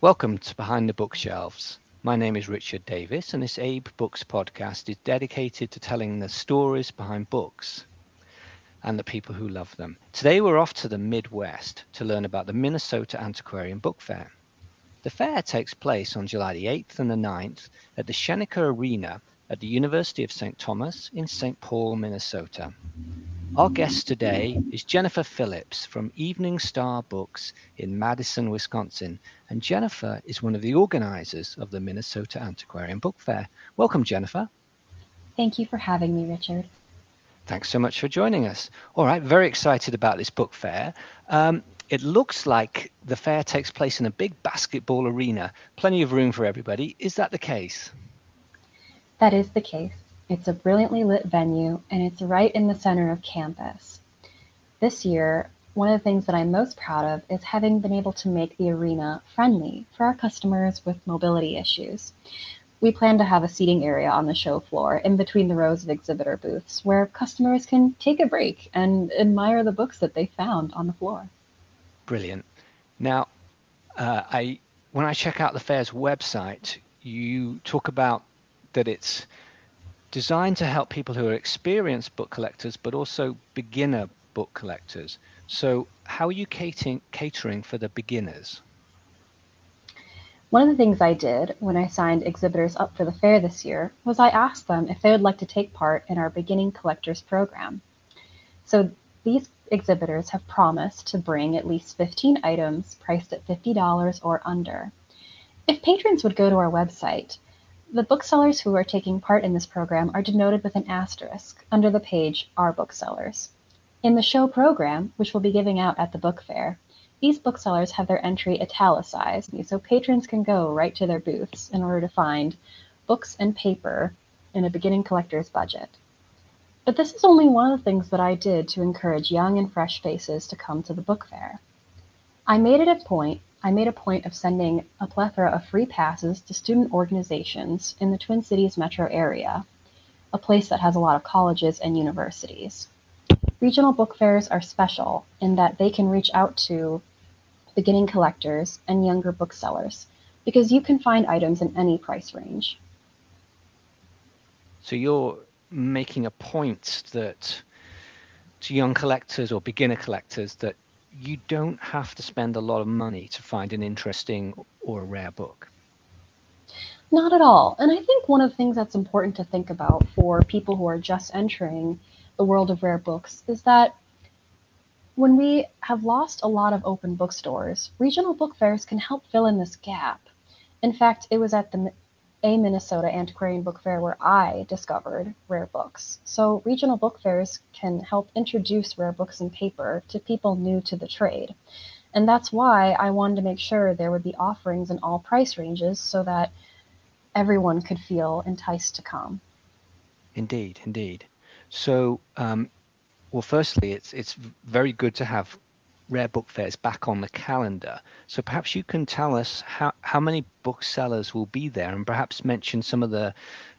Welcome to Behind the Bookshelves. My name is Richard Davis, and this AbeBooks podcast is dedicated to telling the stories behind books and the people who love them. Today, we're off to the Midwest to learn about the Minnesota Antiquarian Book Fair. The fair takes place on July the 8th and the 9th at the Schoenecker Arena at the University of St. Thomas in St. Paul, Minnesota. Our guest today is Jennifer Phillips from Evening Star Books in Madison, Wisconsin. And Jennifer is one of the organizers of the Minnesota Antiquarian Book Fair. Welcome, Jennifer. Thank you for having me, Richard. Thanks so much for joining us. All right, very excited about this book fair. Um, it looks like the fair takes place in a big basketball arena, plenty of room for everybody. Is that the case? That is the case. It's a brilliantly lit venue, and it's right in the center of campus. This year, one of the things that I'm most proud of is having been able to make the arena friendly for our customers with mobility issues. We plan to have a seating area on the show floor in between the rows of exhibitor booths where customers can take a break and admire the books that they found on the floor. Brilliant. Now, uh, I when I check out the fair's website, you talk about that it's designed to help people who are experienced book collectors, but also beginner book collectors. So, how are you catering, catering for the beginners? One of the things I did when I signed exhibitors up for the fair this year was I asked them if they would like to take part in our Beginning Collectors program. So, these exhibitors have promised to bring at least 15 items priced at $50 or under. If patrons would go to our website, the booksellers who are taking part in this program are denoted with an asterisk under the page Our Booksellers. In the show program, which we'll be giving out at the book fair, these booksellers have their entry italicized, so patrons can go right to their booths in order to find books and paper in a beginning collector's budget. But this is only one of the things that I did to encourage young and fresh faces to come to the book fair. I made it a point I made a point of sending a plethora of free passes to student organizations in the Twin Cities metro area, a place that has a lot of colleges and universities. Regional book fairs are special in that they can reach out to beginning collectors and younger booksellers because you can find items in any price range. So you're making a point that to young collectors or beginner collectors that you don't have to spend a lot of money to find an interesting or a rare book. Not at all. And I think one of the things that's important to think about for people who are just entering the world of rare books is that when we have lost a lot of open bookstores, regional book fairs can help fill in this gap. In fact, it was at the a Minnesota Antiquarian Book Fair where I discovered rare books. So regional book fairs can help introduce rare books and paper to people new to the trade. And that's why I wanted to make sure there would be offerings in all price ranges so that everyone could feel enticed to come. Indeed, indeed. So, um, well, firstly, it's it's very good to have rare book fairs back on the calendar. So perhaps you can tell us how, how many booksellers will be there, and perhaps mention some of the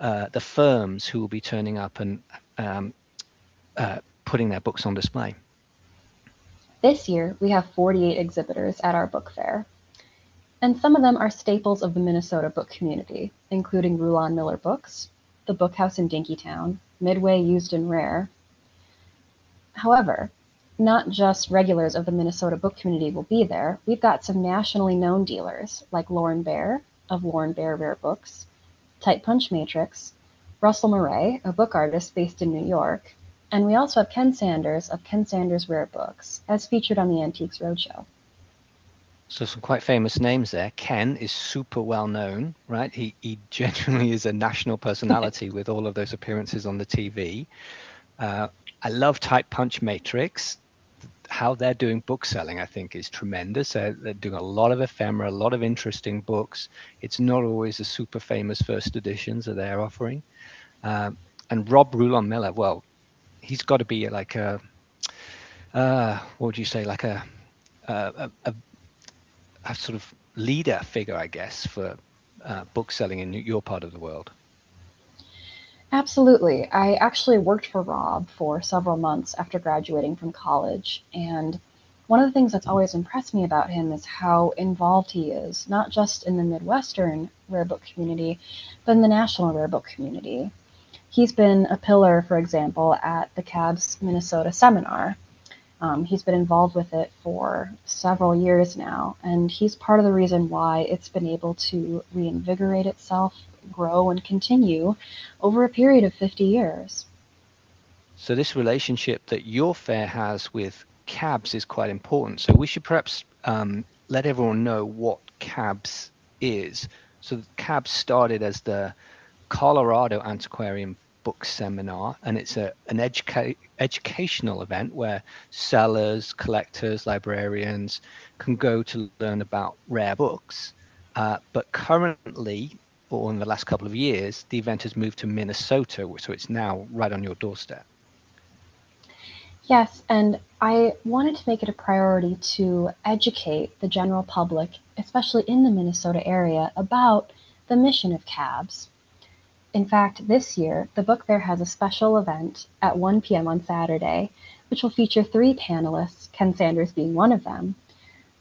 uh, the firms who will be turning up and um, uh, putting their books on display. This year, we have 48 exhibitors at our book fair, and some of them are staples of the Minnesota book community, including Rulon Miller Books, the Bookhouse in Dinkytown, Midway Used and Rare. However, not just regulars of the Minnesota book community will be there. We've got some nationally known dealers like Lorne Bair of Lorne Bair Rare Books, Type Punch Matrix, Russell Maret, a book artist based in New York, and we also have Ken Sanders of Ken Sanders Rare Books, as featured on the Antiques Roadshow. So some quite famous names there. Ken is super well known, right? He he genuinely is a national personality with all of those appearances on the TV. Uh, I love Type Punch Matrix how they're doing book selling, I think, is tremendous. They're, they're, doing a lot of ephemera, a lot of interesting books. It's not always the super famous first editions that they're offering. Um, and Rob Rulon Miller, well, he's got to be like a, uh, what would you say, like a, a, a, a sort of leader figure, I guess, for uh, book selling in your part of the world. Absolutely. I actually worked for Rob for several months after graduating from college, and one of the things that's always impressed me about him is how involved he is, not just in the Midwestern rare book community, but in the national rare book community. He's been a pillar, for example, at the CABS Minnesota seminar. Um, he's been involved with it for several years now, and he's part of the reason why it's been able to reinvigorate itself, grow, and continue over a period of 50 years. So, this relationship that your fair has with CABS is quite important. So we should perhaps um, let everyone know what CABS is. So CABS started as the Colorado Antiquarian Book Seminar, and it's a, an educa- educational event where sellers, collectors, librarians can go to learn about rare books. Uh, but currently, or in the last couple of years, the event has moved to Minnesota, so it's now right on your doorstep. Yes, and I wanted to make it a priority to educate the general public, especially in the Minnesota area, about the mission of CABS. In fact, this year, the book fair has a special event at 1 p.m. on Saturday, which will feature three panelists, Ken Sanders being one of them,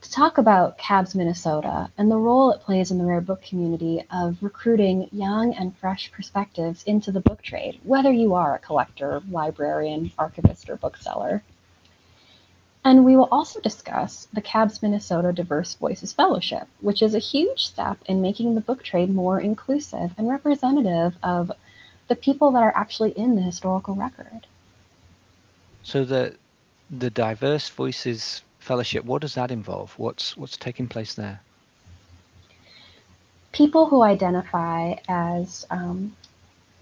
to talk about CABS Minnesota and the role it plays in the rare book community of recruiting young and fresh perspectives into the book trade, whether you are a collector, librarian, archivist, or bookseller. And we will also discuss the CABS Minnesota Diverse Voices Fellowship, which is a huge step in making the book trade more inclusive and representative of the people that are actually in the historical record. So the the Diverse Voices fellowship, what does that involve? What's what's taking place there? People who identify as um,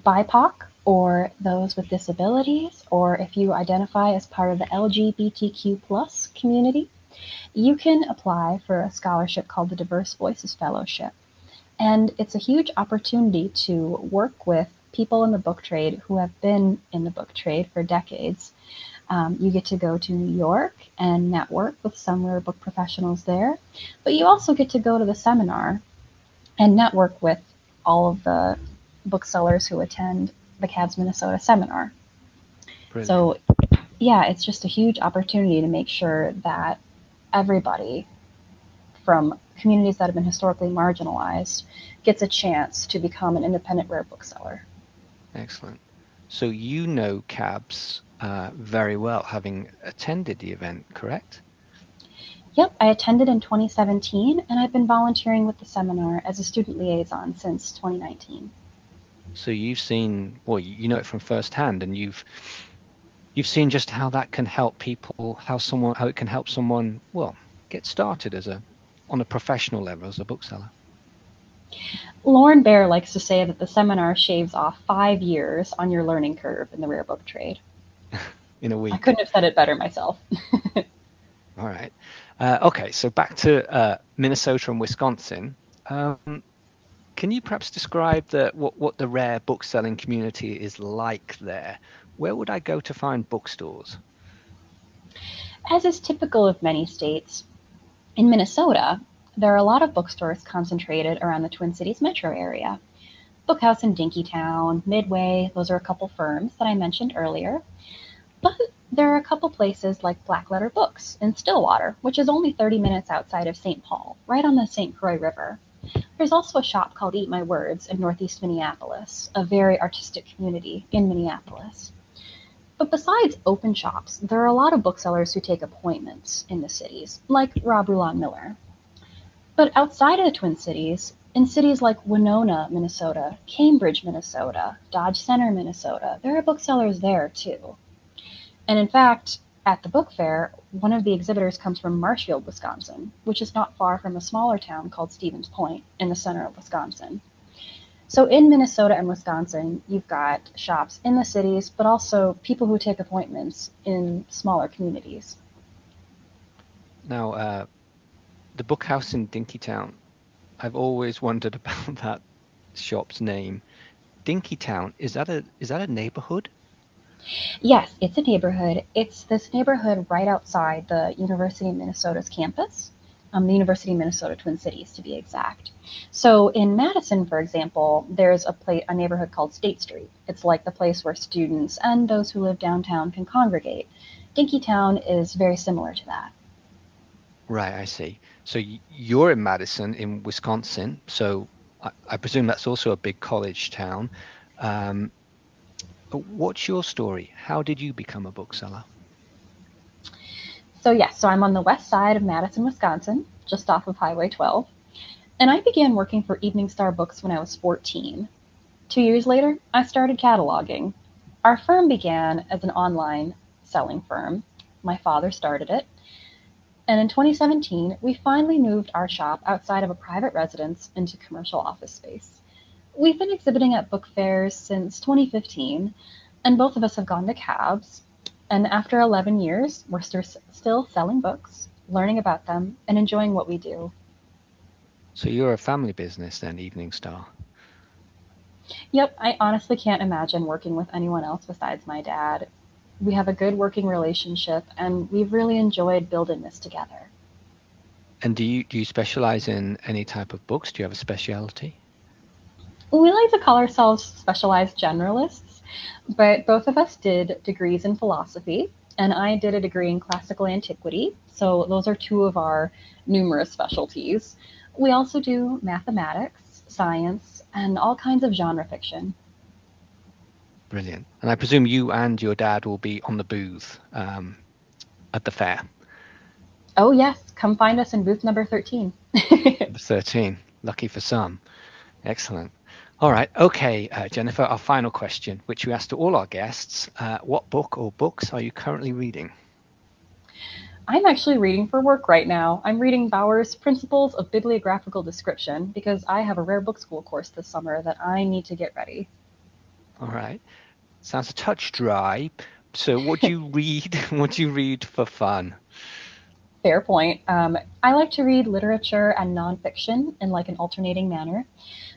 BIPOC or those with disabilities, or if you identify as part of the LGBTQ plus community, you can apply for a scholarship called the Diverse Voices Fellowship. And it's a huge opportunity to work with people in the book trade who have been in the book trade for decades um, you get to go to New York and network with some rare book professionals there, but you also get to go to the seminar and network with all of the booksellers who attend the CABS Minnesota seminar. Brilliant. So, yeah, it's just a huge opportunity to make sure that everybody from communities that have been historically marginalized gets a chance to become an independent rare bookseller. Excellent. So you know CABS uh, very well, having attended the event, correct? Yep, I attended in 2017, and I've been volunteering with the seminar as a student liaison since 2019. So you've seen, well, you know it from firsthand, and you've you've seen just how that can help people, how someone, how it can help someone, well, get started as a on a professional level as a bookseller. Lorne Bair likes to say that the seminar shaves off five years on your learning curve in the rare book trade. in a week. I couldn't have said it better myself. All right. Uh, okay, so back to uh, Minnesota and Wisconsin. Um, can you perhaps describe the, what, what the rare book selling community is like there? Where would I go to find bookstores? As is typical of many states, in Minnesota, there are a lot of bookstores concentrated around the Twin Cities metro area. Bookhouse in Dinkytown, Midway, those are a couple firms that I mentioned earlier. But there are a couple places like Blackletter Books in Stillwater, which is only 30 minutes outside of St. Paul, right on the St. Croix River. There's also a shop called Eat My Words in Northeast Minneapolis, a very artistic community in Minneapolis. But besides open shops, there are a lot of booksellers who take appointments in the cities, like Rob Rulon Miller. But outside of the Twin Cities, in cities like Winona, Minnesota, Cambridge, Minnesota, Dodge Center, Minnesota, there are booksellers there too. And in fact, at the book fair, one of the exhibitors comes from Marshfield, Wisconsin, which is not far from a smaller town called Stevens Point in the center of Wisconsin. So in Minnesota and Wisconsin, you've got shops in the cities, but also people who take appointments in smaller communities. Now, uh, the book house in Dinkytown, I've always wondered about that shop's name. Dinkytown, is that a is that a neighborhood? Yes, it's a neighborhood. It's this neighborhood right outside the University of Minnesota's campus, um, the University of Minnesota Twin Cities to be exact. So in Madison, for example, there's a place, a neighborhood called State Street. It's like the place where students and those who live downtown can congregate. Dinkytown is very similar to that. Right, I see. So you're in Madison, in Wisconsin. So I, I presume that's also a big college town. Um, what's your story? How did you become a bookseller? So yes, so I'm on the west side of Madison, Wisconsin, just off of Highway 12. And I began working for Evening Star Books when I was 14. Two years later, I started cataloging. Our firm began as an online selling firm. My father started it. And in 2017, we finally moved our shop outside of a private residence into commercial office space. We've been exhibiting at book fairs since 2015, and both of us have gone to CABS. And after 11 years, we're still selling books, learning about them, and enjoying what we do. So you're a family business then, Evening Star? Yep, I honestly can't imagine working with anyone else besides my dad. We have a good working relationship, and we've really enjoyed building this together. And do you do you specialize in any type of books? Do you have a specialty? We like to call ourselves specialized generalists, but both of us did degrees in philosophy, and I did a degree in classical antiquity. So those are two of our numerous specialties. We also do mathematics, science, and all kinds of genre fiction. Brilliant. And I presume you and your dad will be on the booth um, at the fair. Oh, yes. Come find us in booth number 13. 13. Lucky for some. Excellent. All right. Okay, uh, Jennifer, our final question, which we ask to all our guests. Uh, what book or books are you currently reading? I'm actually reading for work right now. I'm reading Bowers' Principles of Bibliographical Description because I have a rare book school course this summer that I need to get ready. All right. Sounds a touch dry. So, what do you read? what do you read for fun? Fair point. Um, I like to read literature and nonfiction in like an alternating manner.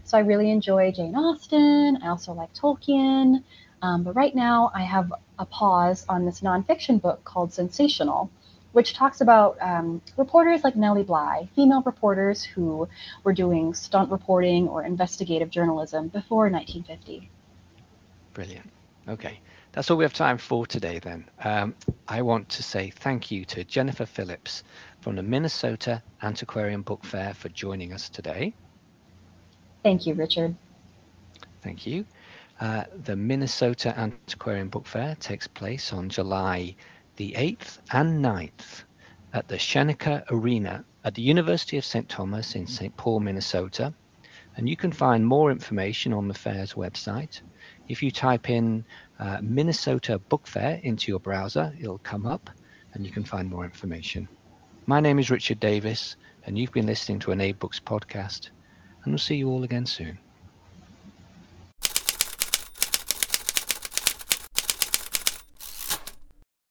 So I really enjoy Jane Austen. I also like Tolkien. Um, but right now, I have a pause on this nonfiction book called Sensational, which talks about um, reporters like Nellie Bly, female reporters who were doing stunt reporting or investigative journalism before 1950. Brilliant. Okay. That's all we have time for today, then. Um, I want to say thank you to Jennifer Phillips from the Minnesota Antiquarian Book Fair for joining us today. Thank you, Richard. Thank you. Uh, the Minnesota Antiquarian Book Fair takes place on July the 8th and 9th at the Schoenecker Arena at the University of St. Thomas in St. Paul, Minnesota. And you can find more information on the fair's website. If you type in uh, Minnesota Book Fair into your browser. It'll come up and you can find more information. My name is Richard Davis, and you've been listening to an AbeBooks podcast, and we'll see you all again soon.